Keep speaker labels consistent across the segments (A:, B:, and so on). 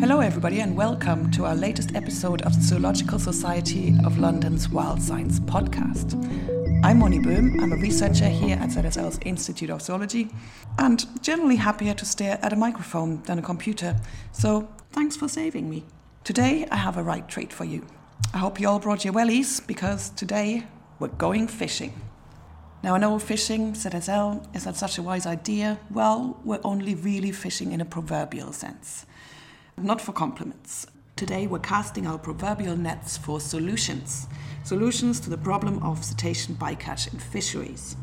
A: Hello, everybody, and welcome to our latest episode of the Zoological Society of London's Wild Science podcast. I'm Moni Böhm. I'm a researcher here at ZSL's Institute of Zoology and generally happier to stare at a microphone than a computer. So, thanks for saving me. Today, I have a right treat for you. I hope you all brought your wellies because today we're going fishing. Now, I know fishing, ZSL, is not such a wise idea. Well, we're only really fishing in a proverbial sense, not for compliments. Today, we're casting our proverbial nets for solutions solutions to the problem of cetacean bycatch in fisheries.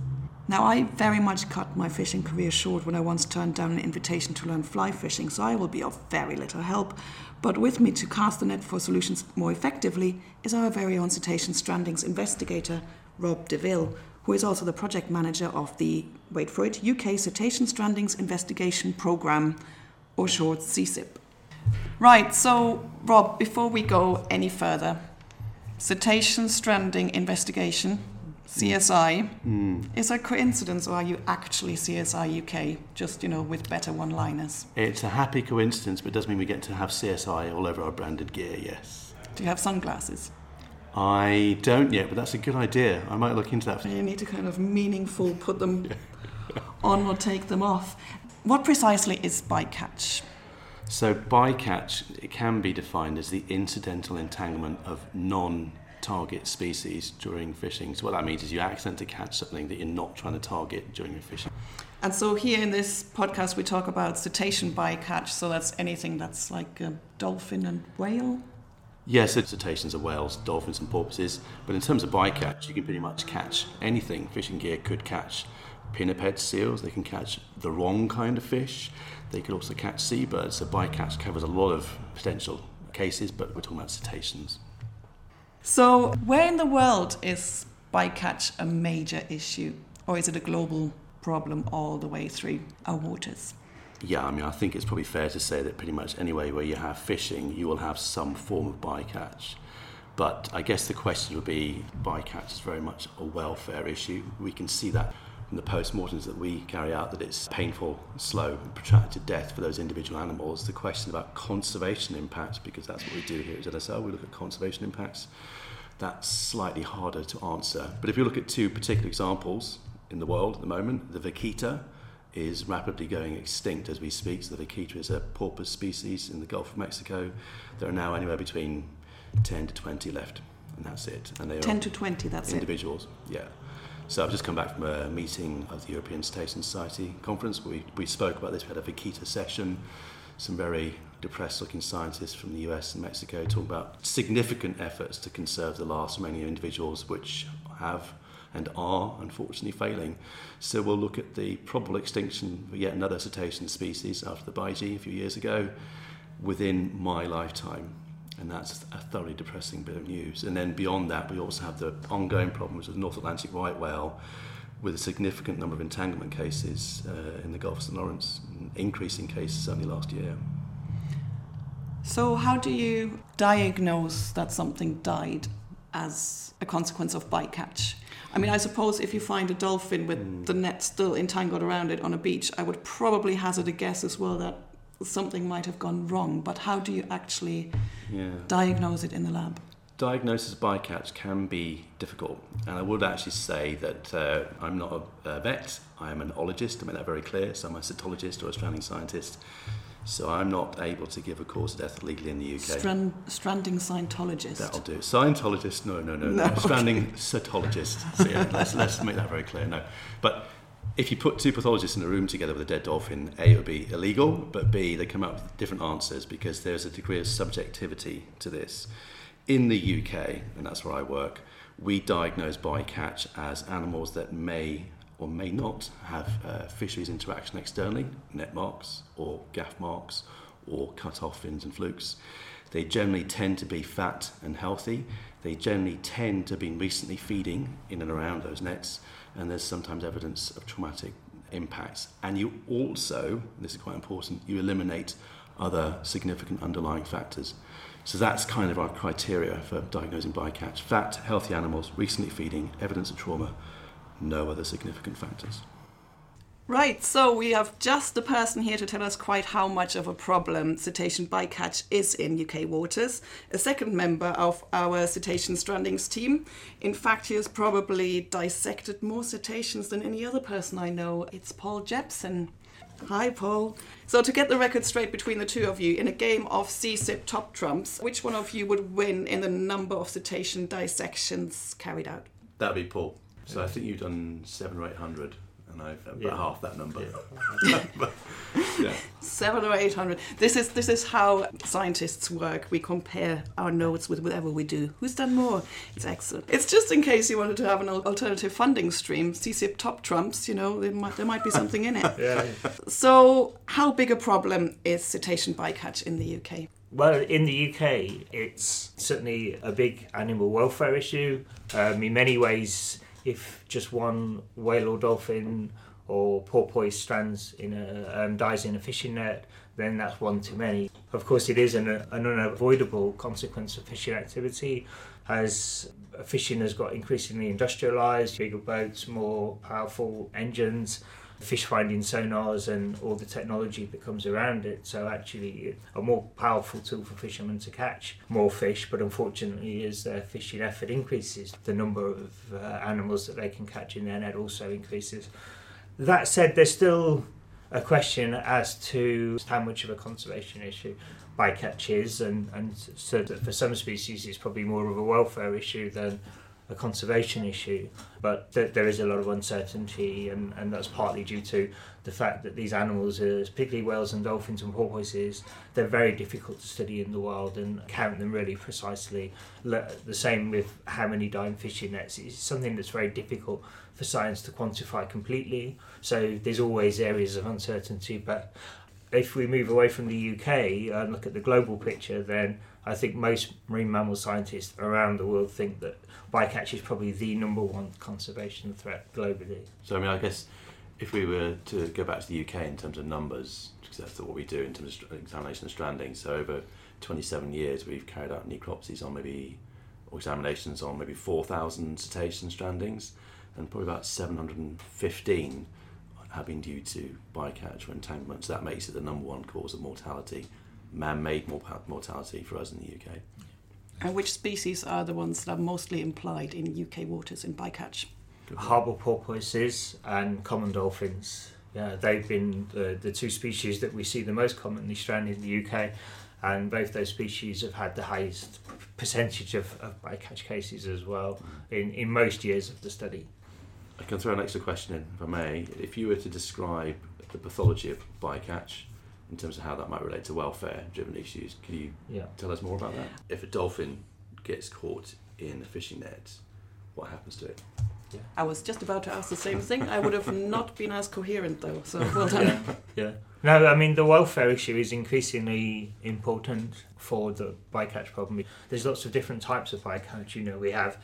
A: Now, I very much cut my fishing career short when I once turned down an invitation to learn fly fishing, so I will be of very little help. But with me to cast the net for solutions more effectively is our very own cetacean strandings investigator, Rob Deaville, who is also the project manager of the, wait for it, UK Cetacean Strandings Investigation Programme, or short CSIP. Right, so Rob, before we go any further, Cetacean Stranding Investigation, CSI,
B: Mm.
A: is a coincidence or are you actually CSI UK, just, you know, with better one liners?
B: It's a happy coincidence, but it does mean we get to have CSI all over our branded gear, yes.
A: Do you have sunglasses?
B: I don't yet, but that's a good idea. I might look into that.
A: You need to kind of meaningful put them on or take them off. What precisely is bycatch?
B: So, bycatch it can be defined as the incidental entanglement of non target species during fishing. So, what that means is you accidentally catch something that you're not trying to target during your fishing.
A: And so here in this podcast we talk about cetacean bycatch, so that's anything that's like a dolphin and whale.
B: Yes, so cetaceans are whales, dolphins, and porpoises. But in terms of bycatch, you can pretty much catch anything fishing gear could catch. Pinniped seals, they can catch the wrong kind of fish. They could also catch seabirds. So bycatch covers a lot of potential cases, but we're talking about cetaceans.
A: So where in the world is bycatch a major issue, or is it a global problem all the way through our waters?
B: Yeah, I mean, I think it's probably fair to say that pretty much anywhere where you have fishing, you will have some form of bycatch. But I guess the question would be bycatch is very much a welfare issue. We can see that from the post-mortems that we carry out that it's painful, slow, and protracted death for those individual animals. The question about conservation impacts, because that's what we do here at ZSL, we look at conservation impacts. That's slightly harder to answer. But if you look at two particular examples in the world at the moment, the vaquita is rapidly going extinct as we speak. So the vaquita is a porpoise species in the Gulf of Mexico. There are now anywhere between 10 to 20 left, and that's it. And they
A: 10
B: are
A: to 20, that's it.
B: individuals, yeah. So I've just come back from a meeting of the European Cetacean Society conference. We, we spoke about this. We had a vaquita session. Some very depressed looking scientists from the US and Mexico talk about significant efforts to conserve the last remaining individuals, which have and are unfortunately failing. So we'll look at the probable extinction of yet another cetacean species after the Baiji a few years ago within my lifetime. And that's a thoroughly depressing bit of news. And then beyond that, we also have the ongoing problems with North Atlantic right whale, with a significant number of entanglement cases uh, in the Gulf of St. Lawrence, increasing cases only last year.
A: So how do you diagnose that something died as a consequence of bycatch? I mean, I suppose if you find a dolphin with the net still entangled around it on a beach, I would probably hazard a guess as well that something might have gone wrong. But how do you actually
B: Yeah.
A: diagnose it in the lab?
B: Diagnosis of bycatch can be difficult, and I would actually say that uh, I'm not a, vet. I am an ologist. I make that very clear. So I'm a cetologist or a stranding scientist. So I'm not able to give a cause of death legally in the UK.
A: Strand, stranding Scientologist.
B: That'll do. Scientologist? No, no, no, no.
A: No,
B: Stranding cetologist. So yeah, let's, let's make that very clear. No, but if you put two pathologists in a room together with a dead dolphin, A, it would be illegal, but B, they come up with different answers because there's a degree of subjectivity to this. In the UK, and that's where I work, we diagnose bycatch as animals that may or may not have uh, fisheries interaction externally, net marks or gaff marks or cut off fins and flukes. They generally tend to be fat and healthy. They generally tend to have been recently feeding in and around those nets, and there's sometimes evidence of traumatic impacts. And you also, this is quite important, you eliminate other significant underlying factors. So that's kind of our criteria for diagnosing bycatch. Fat, healthy animals, recently feeding, evidence of trauma, no other significant factors.
A: Right, so we have just the person here to tell us quite how much of a problem cetacean bycatch is in UK waters. A second member of our cetacean strandings team. In fact, he has probably dissected more cetaceans than any other person I know. It's Paul Jepson. Hi, Paul. So, to get the record straight between the two of you, in a game of CSIP top trumps, which one of you would win in the number of cetacean dissections carried out?
B: That'd be Paul. So I think you've done seven or eight hundred, and I've about
C: Yeah.
B: half that number.
C: Yeah.
B: yeah.
A: Seven or eight hundred. This is this is how scientists work. We compare our notes with whatever we do. Who's done more? It's excellent. It's just in case you wanted to have an alternative funding stream. CSIP top trumps. You know, there might, there might be something in it.
C: Yeah.
A: So, how big a problem is cetacean bycatch in the UK?
C: Well, in the UK, it's certainly a big animal welfare issue. Um, in many ways, if just one whale or dolphin or porpoise strands in a um, dies in a fishing net, then that's one too many. Of course, it is an, an unavoidable consequence of fishing activity, as fishing has got increasingly industrialised, bigger boats, more powerful engines fish finding sonars and all the technology that comes around it. So actually, a more powerful tool for fishermen to catch more fish. But unfortunately, as their fishing effort increases, the number of uh, animals that they can catch in their net also increases. That said, there's still a question as to how much of a conservation issue bycatch is, and, and so that for some species it's probably more of a welfare issue than a conservation issue, but th- there is a lot of uncertainty, and, and that's partly due to the fact that these animals, uh, particularly whales and dolphins and porpoises, they're very difficult to study in the wild and count them really precisely. Le- the same with how many die in fishing nets. It's something that's very difficult for science to quantify completely. So there's always areas of uncertainty, but if we move away from the UK and look at the global picture, then I think most marine mammal scientists around the world think that bycatch is probably the number one conservation threat globally.
B: So I mean, I guess if we were to go back to the UK in terms of numbers, because that's what we do in terms of examination of stranding. So over 27 years, we've carried out necropsies on maybe or examinations on maybe 4,000 cetacean strandings, and probably about 715 have been due to bycatch or entanglement. So that makes it the number one cause of mortality, man-made mortality for us in the UK.
A: And which species are the ones that are mostly implied in UK waters in bycatch?
C: Harbour porpoises and common dolphins. Yeah, they've been the, the two species that we see the most commonly stranded in the UK, and both those species have had the highest percentage of, of bycatch cases as well mm. in, in most years of the study.
B: I can throw an extra question in, if I may. If you were to describe the pathology of bycatch in terms of how that might relate to welfare-driven issues, can you
C: Yeah.
B: tell us more about that? If a dolphin gets caught in a fishing net, what happens to it?
A: I was just about to ask the same thing. I would have not been as coherent though, so well done.
C: yeah, yeah. No, I mean the welfare issue is increasingly important for the bycatch problem. There's lots of different types of bycatch. You know, we have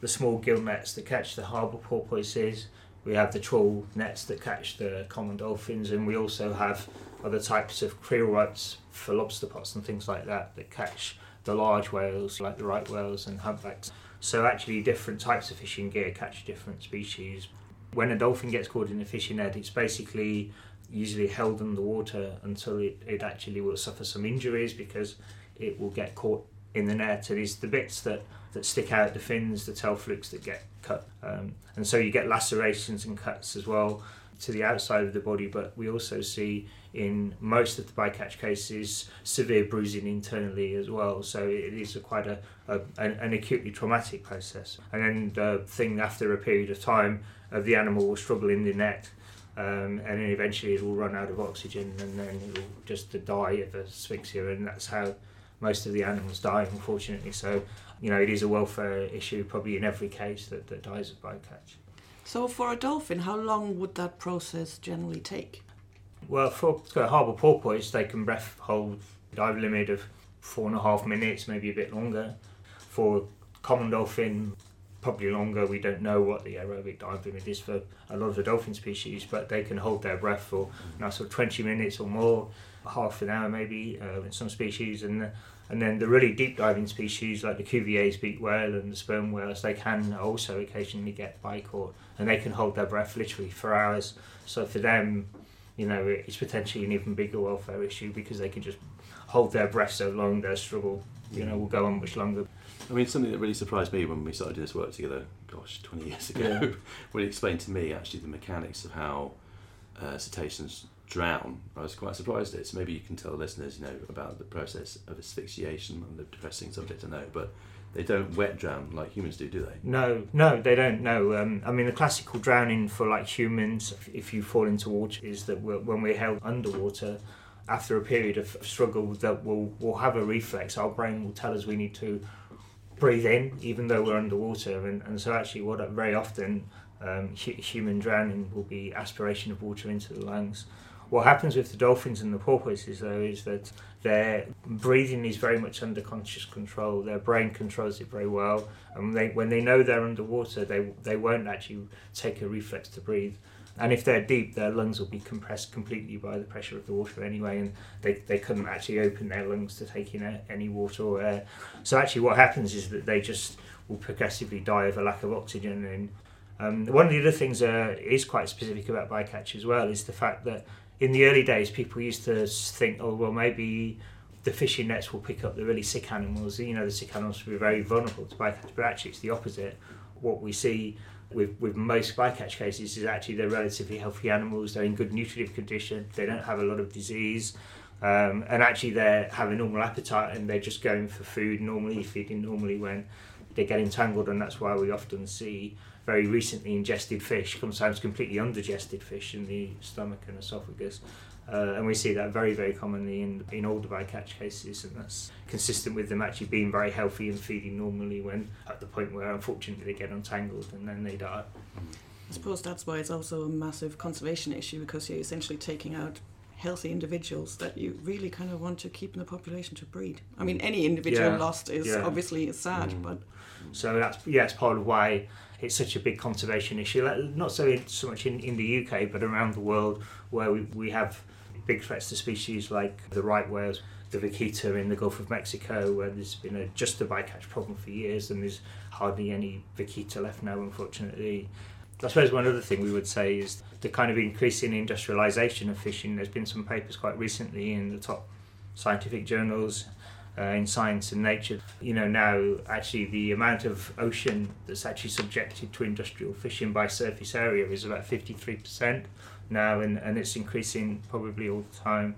C: the small gill nets that catch the harbour porpoises. We have the trawl nets that catch the common dolphins, and we also have other types of creel rods for lobster pots and things like that that catch the large whales like the right whales and humpbacks. So actually, different types of fishing gear catch different species. When a dolphin gets caught in a fishing net, it's basically usually held in the water until it, it actually will suffer some injuries because it will get caught in the net. It is the bits that, that stick out, the fins, the tail flukes that get cut. Um, and so you get lacerations and cuts as well to the outside of the body, but we also see in most of the bycatch cases severe bruising internally as well. So it is a quite a, a an, acutely traumatic process. And then the thing after a period of time of the animal will struggle in the net. Um, and then eventually it will run out of oxygen and then it will just die of asphyxia and that's how most of the animals die unfortunately so you know it is a welfare issue probably in every case that, that dies of bycatch
A: So for a dolphin, how long would that process generally take?
C: Well, for, harbour porpoise, they can breath hold dive limit of four and a half minutes, maybe a bit longer. For common dolphin, probably longer. We don't know what the aerobic dive limit is for a lot of the dolphin species, but they can hold their breath for now sort of 20 minutes or more, half an hour maybe uh, in some species, and and then the really deep diving species like the Cuvier's beaked whale and the sperm whales, they can also occasionally get bycaught and they can hold their breath literally for hours. So for them, you know, it's potentially an even bigger welfare issue because they can just hold their breath so long their struggle, you know, will go on much longer.
B: I mean, something that really surprised me when we started doing this work together, gosh, 20 years ago,
C: Yeah.
B: when he explained to me actually the mechanics of how uh, cetaceans drown, I was quite surprised at it. So maybe you can tell listeners, you know, about the process of asphyxiation and the depressing subject to know, but they don't wet drown like humans do, do they?
C: No, no, they don't. No, um, I mean the classical drowning for like humans, if- if you fall into water, is that we're, when we're held underwater, after a period of struggle, that we'll we'll have a reflex. Our brain will tell us we need to breathe in, even though we're underwater, and, and so actually, what very often um, human drowning will be aspiration of water into the lungs. What happens with the dolphins and the porpoises, though, is that their breathing is very much under conscious control. Their brain controls it very well, and they, when they know they're underwater, they they won't actually take a reflex to breathe. And if they're deep, their lungs will be compressed completely by the pressure of the water anyway, and they, they couldn't actually open their lungs to take in any water or air. So actually, what happens is that they just will progressively die of a lack of oxygen. And um, one of the other things that is quite specific about bycatch as well is the fact that in the early days, people used to think, oh well, maybe the fishing nets will pick up the really sick animals. You know, the sick animals will be very vulnerable to bycatch, but actually, it's the opposite. What we see with, with most bycatch cases is actually they're relatively healthy animals. They're in good nutritive condition. They don't have a lot of disease, um, and actually they have a normal appetite and they're just going for food normally, feeding normally when they get entangled, and that's why we often see very recently ingested fish, sometimes completely undigested fish in the stomach and esophagus. Uh, and we see that very, very commonly in, in older bycatch cases, and that's consistent with them actually being very healthy and feeding normally when at the point where unfortunately they get entangled and then they die.
A: I suppose that's why it's also a massive conservation issue because you're essentially taking out healthy individuals that you really kind of want to keep in the population to breed. I mean, any individual
C: Yeah,
A: lost is
C: yeah.
A: obviously sad,
B: Mm.
A: but
C: So that's yeah, it's part of why it's such a big conservation issue. Not so so much in, in the UK, but around the world, where we, we have big threats to species like the right whales, the vaquita in the Gulf of Mexico, where there's been a, just a bycatch problem for years, and there's hardly any vaquita left now, unfortunately. I suppose one other thing we would say is the kind of increasing industrialisation of fishing. There's been some papers quite recently in the top scientific journals uh, in Science and Nature. You know, now actually the amount of ocean that's actually subjected to industrial fishing by surface area is about 53% now, and, and it's increasing probably all the time.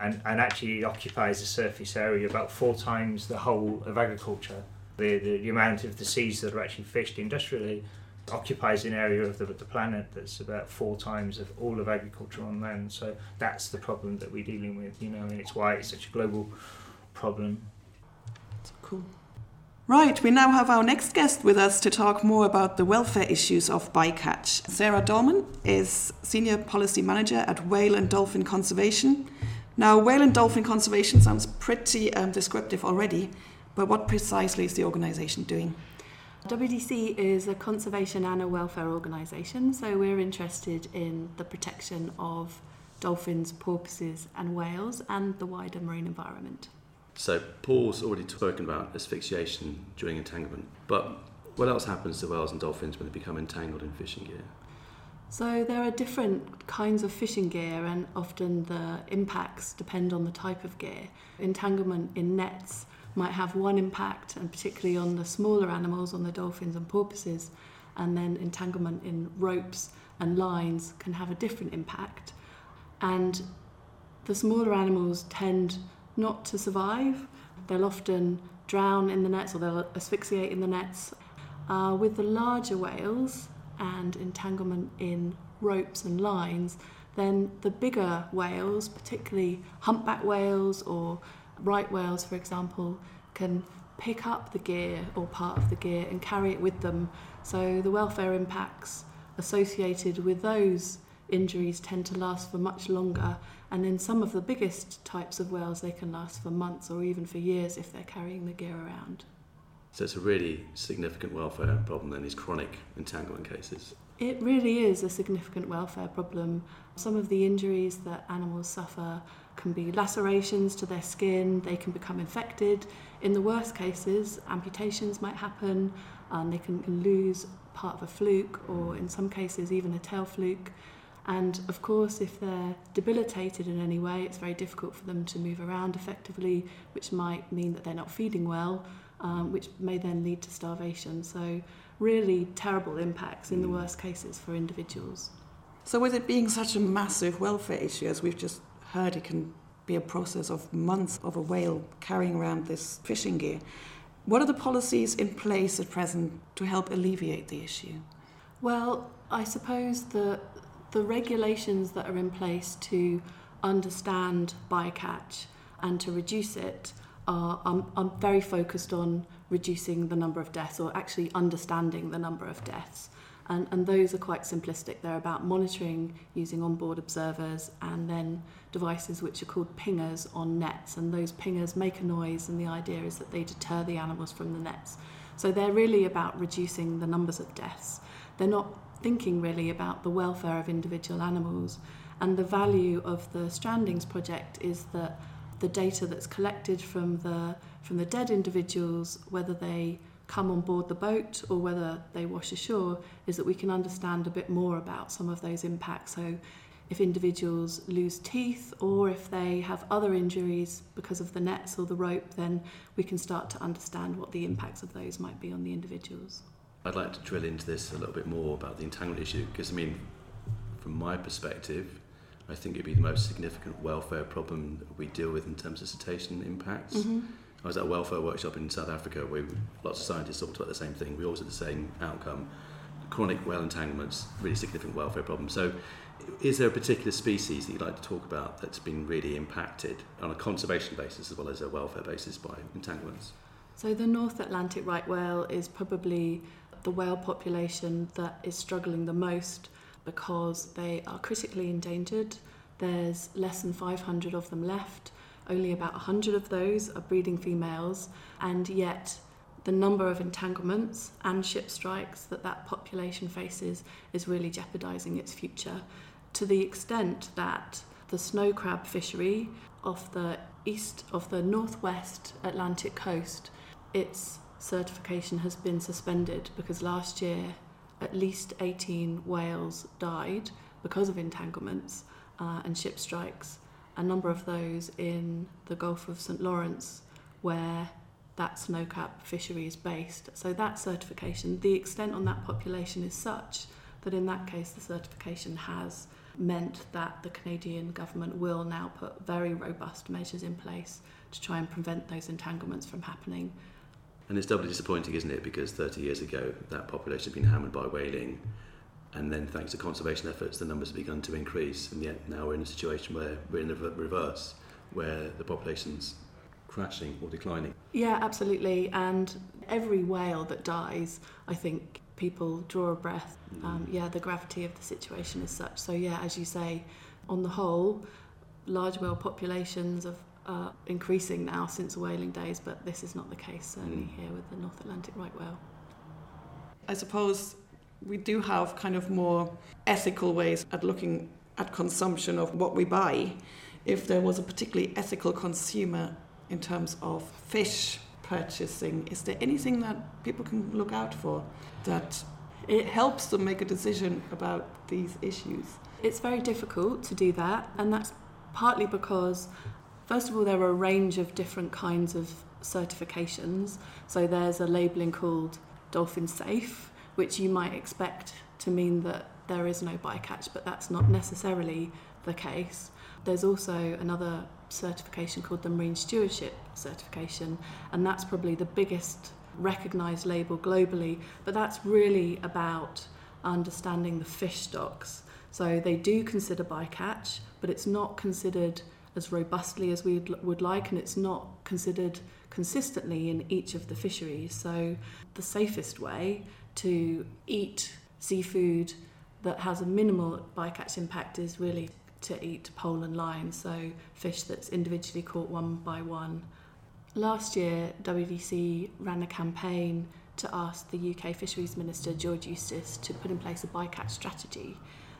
C: And, and actually occupies a surface area about four times the whole of agriculture. The, the, the amount of the seas that are actually fished industrially occupies an area of the, the planet that's about four times of all of agriculture on land. So that's the problem that we're dealing with, you know, and it's why it's such a global problem.
A: Cool. Right, we now have our next guest with us to talk more about the welfare issues of bycatch. Sarah Dolman is Senior Policy Manager at Whale and Dolphin Conservation. Now, whale and dolphin conservation sounds pretty um, descriptive already, but what precisely is the organisation doing?
D: WDC is a conservation and a welfare organisation, so we're interested in the protection of dolphins, porpoises, and whales and the wider marine environment.
B: So Paul's already spoken about asphyxiation during entanglement, but what else happens to whales and dolphins when they become entangled in fishing gear?
D: So there are different kinds of fishing gear, and often the impacts depend on the type of gear. Entanglement in nets might have one impact, and particularly on the smaller animals, on the dolphins and porpoises, and then entanglement in ropes and lines can have a different impact. And the smaller animals tend not to survive. They'll often drown in the nets or they'll asphyxiate in the nets. Uh, with the larger whales and entanglement in ropes and lines, then the bigger whales, particularly humpback whales or right whales, for example, can pick up the gear or part of the gear and carry it with them. So the welfare impacts associated with those injuries tend to last for much longer. And in some of the biggest types of whales, they can last for months or even for years if they're carrying the gear around.
B: So it's a really significant welfare problem then, these chronic entanglement cases.
D: It really is a significant welfare problem. Some of the injuries that animals suffer can be lacerations to their skin, they can become infected. In the worst cases, amputations might happen, and they can lose part of a fluke, or in some cases, even a tail fluke. And of course, if they're debilitated in any way, it's very difficult for them to move around effectively, which might mean that they're not feeding well, um, which may then lead to starvation. So, really terrible impacts in the worst cases for individuals.
A: So, with it being such a massive welfare issue, as we've just heard, it can be a process of months of a whale carrying around this fishing gear. What are the policies in place at present to help alleviate the issue?
D: Well, I suppose the the regulations that are in place to understand bycatch and to reduce it are um, I'm, I'm very focused on reducing the number of deaths or actually understanding the number of deaths. And, and those are quite simplistic. They're about monitoring using onboard observers and then devices which are called pingers on nets. And those pingers make a noise, and the idea is that they deter the animals from the nets. So they're really about reducing the numbers of deaths. They're not thinking really about the welfare of individual animals. And the value of the Strandings project is that the data that's collected from the from the dead individuals, whether they come on board the boat or whether they wash ashore, is that we can understand a bit more about some of those impacts. So if individuals lose teeth or if they have other injuries because of the nets or the rope, then we can start to understand what the impacts of those might be on the individuals.
B: I'd like to drill into this a little bit more about the entanglement issue because, I mean, from my perspective, I think it'd be the most significant welfare problem that we deal with in terms of cetacean impacts.
D: Mm-hmm.
B: I was at a welfare workshop in South Africa where lots of scientists talked about the same thing. We always had the same outcome. Chronic whale entanglements, really significant welfare problem. So, is there a particular species that you'd like to talk about that's been really impacted on a conservation basis as well as a welfare basis by entanglements?
D: So the North Atlantic right whale is probably the whale population that is struggling the most because they are critically endangered. There's less than 500 of them left. Only about 100 of those are breeding females, and yet the number of entanglements and ship strikes that that population faces is really jeopardizing its future to the extent that the snow crab fishery off the east of the northwest Atlantic coast, its certification has been suspended because last year at least 18 whales died because of entanglements uh, and ship strikes. A number of those in the Gulf of St. Lawrence, where that snow crab fishery is based. So, that certification, the extent on that population is such that in that case, the certification has meant that the Canadian government will now put very robust measures in place to try and prevent those entanglements from happening.
B: And it's doubly disappointing, isn't it? Because 30 years ago, that population had been hammered by whaling, and then thanks to conservation efforts, the numbers have begun to increase, and yet now we're in a situation where we're in the reverse, where the population's crashing or declining.
D: Yeah, absolutely. And every whale that dies, I think people draw a breath. Um, yeah, the gravity of the situation is such. So, yeah, as you say, on the whole, large whale populations of uh, increasing now since the whaling days, but this is not the case certainly
B: Mm.
D: here with the North Atlantic right whale.
A: I suppose we do have kind of more ethical ways at looking at consumption of what we buy. If there was a particularly ethical consumer in terms of fish purchasing, is there anything that people can look out for that it helps them make a decision about these issues?
D: It's very difficult to do that, and that's partly because, first of all, there are a range of different kinds of certifications. So there's a labelling called Dolphin Safe, which you might expect to mean that there is no bycatch, but that's not necessarily the case. There's also another certification called the Marine Stewardship Certification, and that's probably the biggest recognised label globally, but that's really about understanding the fish stocks. So they do consider bycatch, but it's not considered as robustly as we would like, and it's not considered consistently in each of the fisheries. So the safest way to eat seafood that has a minimal bycatch impact is really to eat pole and line, so fish that's individually caught one by one Last year, WDC ran a campaign to ask the UK Fisheries Minister George Eustice to put in place a bycatch strategy.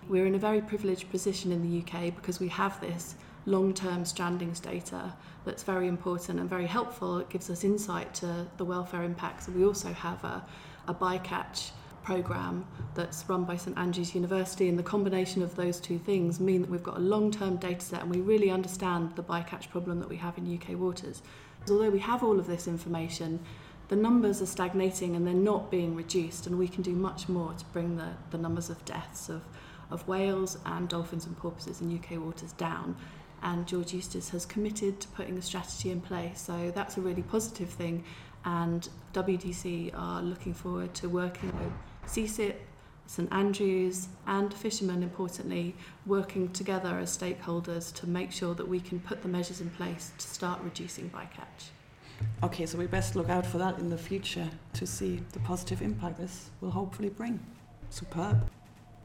D: We're in a very privileged position in the UK because we have this long-term strandings data that's very important and very helpful. It gives us insight to the welfare impacts. We also have a, a bycatch program that's run by St Andrews University and the combination of those two things mean that we've got a long-term data set and we really understand the bycatch problem that we have in UK waters. Although we have all of this information, the numbers are stagnating and they're not being reduced and we can do much more to bring the, the numbers of deaths of, of whales and dolphins and porpoises in UK waters down and George Eustice has committed to putting a strategy in place so that's a really positive thing and WDC are looking forward to working with CSIP, St Andrews and fishermen importantly working together as stakeholders to make sure that we can put the measures in place to start reducing bycatch.
A: Okay, so we best look out for that in the future to see the positive impact this will hopefully bring. Superb.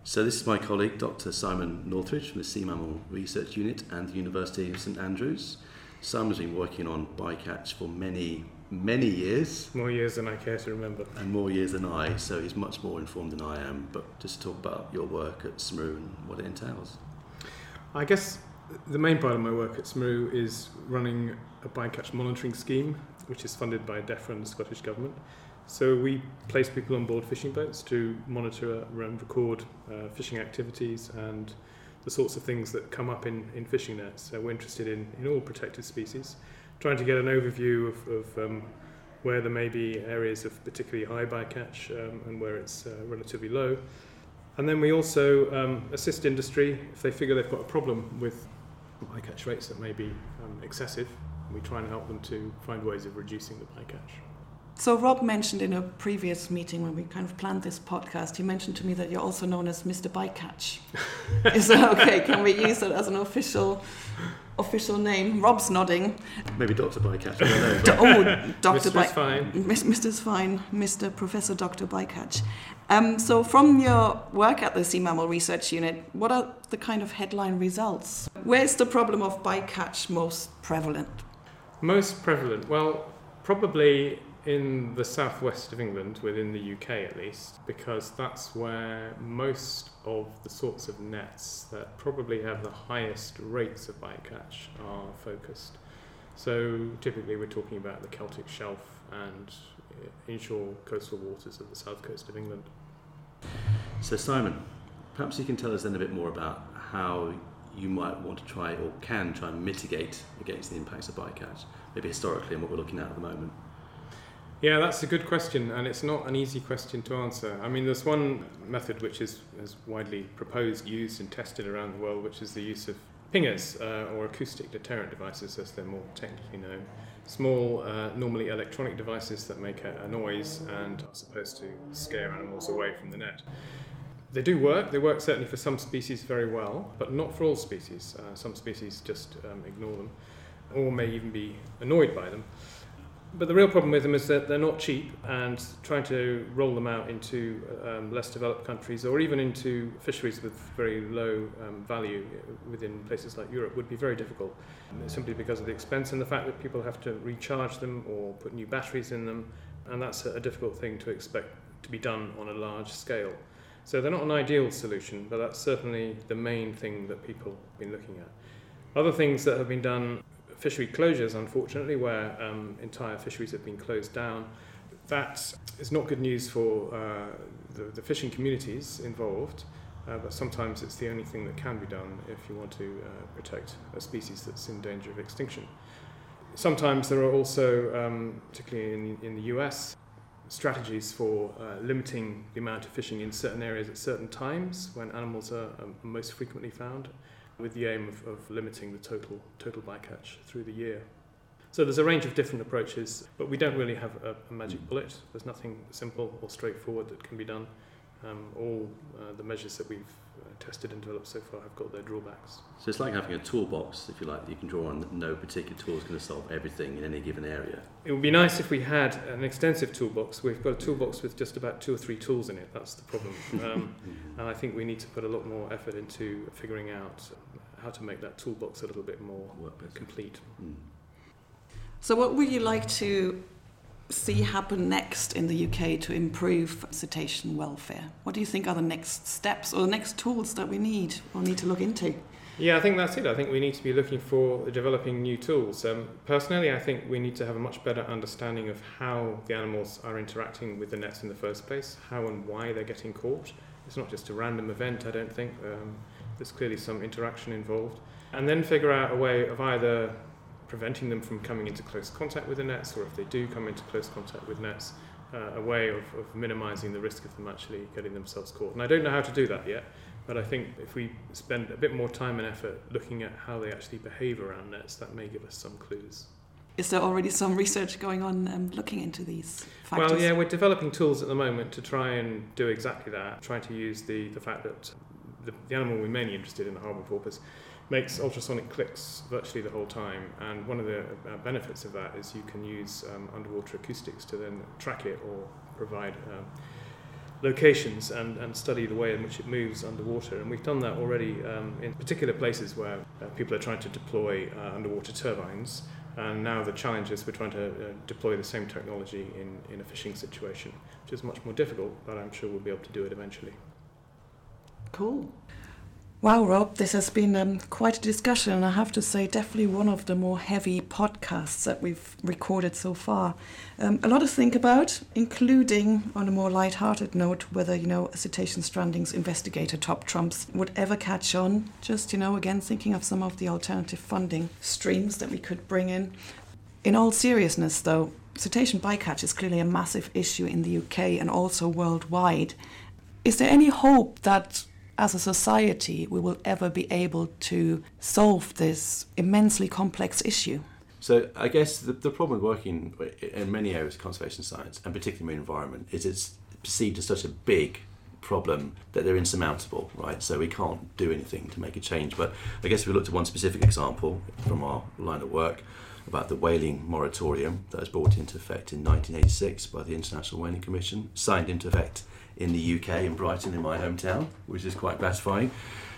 B: So this is my colleague, Dr. Simon Northridge from the Sea Mammal Research Unit and the University of St Andrews. Simon's been working on bycatch for many, many years.
E: More years than I care to remember.
B: And more years than I, so he's much more informed than I am. But just talk about your work at SMRU and what it entails.
E: I guess the main part of my work at SMRU is running a bycatch monitoring scheme, which is funded by DEFRA and the Scottish Government. So we place people on board fishing boats to monitor and record uh, fishing activities and the sorts of things that come up in, in fishing nets. So we're interested in, in all protected species, trying to get an overview of, of um, where there may be areas of particularly high bycatch um, and where it's uh, relatively low. And then we also um, assist industry if they figure they've got a problem with bycatch rates that may be um, excessive. We try and help them to find ways of reducing the bycatch.
A: So Rob mentioned in a previous meeting when we kind of planned this podcast, he mentioned to me that you're also known as Mr. Bycatch. Is that okay? Can we use it as an official official name? Rob's nodding.
B: Maybe Dr. Bycatch. I
A: oh, Dr.
E: Mr. Fine.
A: Mr. Fine, Mr. Professor Dr. Bycatch. Um, so from your work at the Sea Mammal Research Unit, what are the kind of headline results? Where's the problem of bycatch most prevalent?
E: Most prevalent? Well, probably in the southwest of England, within the UK at least, because that's where most of the sorts of nets that probably have the highest rates of bycatch are focused. So typically we're talking about the Celtic Shelf and uh, inshore coastal waters of the south coast of England.
B: So Simon, perhaps you can tell us then a bit more about how you might want to try or can try and mitigate against the impacts of bycatch, maybe historically and what we're looking at at the moment.
E: Yeah, that's a good question, and it's not an easy question to answer. I mean, there's one method which is, is widely proposed, used, and tested around the world, which is the use of pingers uh, or acoustic deterrent devices, as they're more technically known. Small, uh, normally electronic devices that make a, a noise and are supposed to scare animals away from the net. They do work. They work certainly for some species very well, but not for all species. Uh, some species just um, ignore them, or may even be annoyed by them. But the real problem with them is that they're not cheap, and trying to roll them out into um, less developed countries or even into fisheries with very low um, value within places like Europe would be very difficult, simply because of the expense and the fact that people have to recharge them or put new batteries in them, and that's a difficult thing to expect to be done on a large scale. So they're not an ideal solution, but that's certainly the main thing that people have been looking at. Other things that have been done fishery closures, unfortunately, where um, entire fisheries have been closed down. That is not good news for uh, the, the, fishing communities involved, uh, but sometimes it's the only thing that can be done if you want to uh, protect a species that's in danger of extinction. Sometimes there are also, um, particularly in, in the US, strategies for uh, limiting the amount of fishing in certain areas at certain times when animals are, are most frequently found with the aim of, of limiting the total, total bycatch through the year. So there's a range of different approaches, but we don't really have a, a magic bullet. There's nothing simple or straightforward that can be done. Um, all uh, the measures that we've tested and developed so far have got their drawbacks.
B: So it's like having a toolbox, if you like, that you can draw on that no particular tool is going to solve everything in any given area.
E: It would be nice if we had an extensive toolbox. We've got a toolbox with just about two or three tools in it. That's the problem. Um, and I think we need to put a lot more effort into figuring out how to make that toolbox a little bit more complete. Mm.
A: So, what would you like to see happen next in the UK to improve cetacean welfare? What do you think are the next steps or the next tools that we need or need to look into?
E: Yeah, I think that's it. I think we need to be looking for developing new tools. Um, personally, I think we need to have a much better understanding of how the animals are interacting with the nets in the first place, how and why they're getting caught. It's not just a random event, I don't think. Um, there's clearly some interaction involved. And then figure out a way of either preventing them from coming into close contact with the nets, or if they do come into close contact with nets, uh, a way of, of minimizing the risk of them actually getting themselves caught. And I don't know how to do that yet. But I think if we spend a bit more time and effort looking at how they actually behave around nets, that may give us some clues.
A: Is there already some research going on um, looking into these factors?
E: Well, yeah, we're developing tools at the moment to try and do exactly that, trying to use the, the fact that the, the animal we're mainly interested in, the harbour porpoise, makes ultrasonic clicks virtually the whole time. And one of the uh, benefits of that is you can use um, underwater acoustics to then track it or provide um, locations and, and study the way in which it moves underwater. And we've done that already um, in particular places where uh, people are trying to deploy uh, underwater turbines. And now the challenge is we're trying to uh, deploy the same technology in, in a fishing situation, which is much more difficult, but I'm sure we'll be able to do it eventually.
A: Cool. Wow, Rob, this has been um, quite a discussion, and I have to say, definitely one of the more heavy podcasts that we've recorded so far. Um, a lot to think about, including on a more light-hearted note, whether you know a cetacean strandings investigator top trumps would ever catch on. Just you know, again, thinking of some of the alternative funding streams that we could bring in. In all seriousness, though, cetacean bycatch is clearly a massive issue in the UK and also worldwide. Is there any hope that as a society we will ever be able to solve this immensely complex issue.
B: So I guess the, the problem with working in many areas of conservation science, and particularly marine environment, is it's perceived as such a big problem that they're insurmountable, right? So we can't do anything to make a change. But I guess if we looked at one specific example from our line of work about the whaling moratorium that was brought into effect in 1986 by the International Whaling Commission, signed into effect in the UK, in Brighton, in my hometown, which is quite gratifying.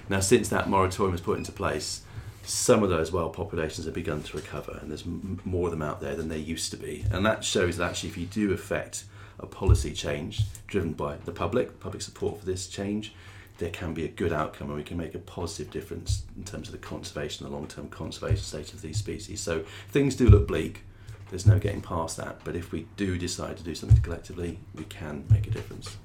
B: Now, since that moratorium was put into place, some of those wild populations have begun to recover, and there's more of them out there than there used to be. And that shows that actually, if you do affect a policy change driven by the public, public support for this change, there can be a good outcome and we can make a positive difference in terms of the conservation, the long term conservation state of these species. So things do look bleak, there's no getting past that, but if we do decide to do something collectively, we can make a difference.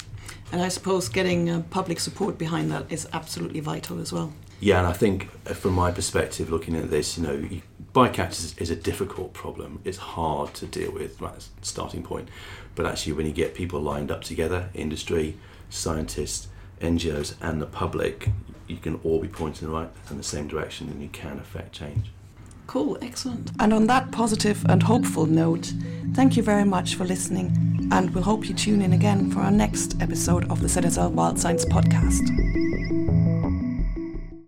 A: And I suppose getting uh, public support behind that is absolutely vital as well.
B: Yeah, and I think uh, from my perspective, looking at this, you know, bycatch is, is a difficult problem. It's hard to deal with, right, starting point. But actually, when you get people lined up together, industry, scientists, NGOs, and the public, you can all be pointing in the right in the same direction, and you can affect change.
A: Cool, excellent. And on that positive and hopeful note, thank you very much for listening, and we'll hope you tune in again for our next episode of the ZSL Wild Science Podcast.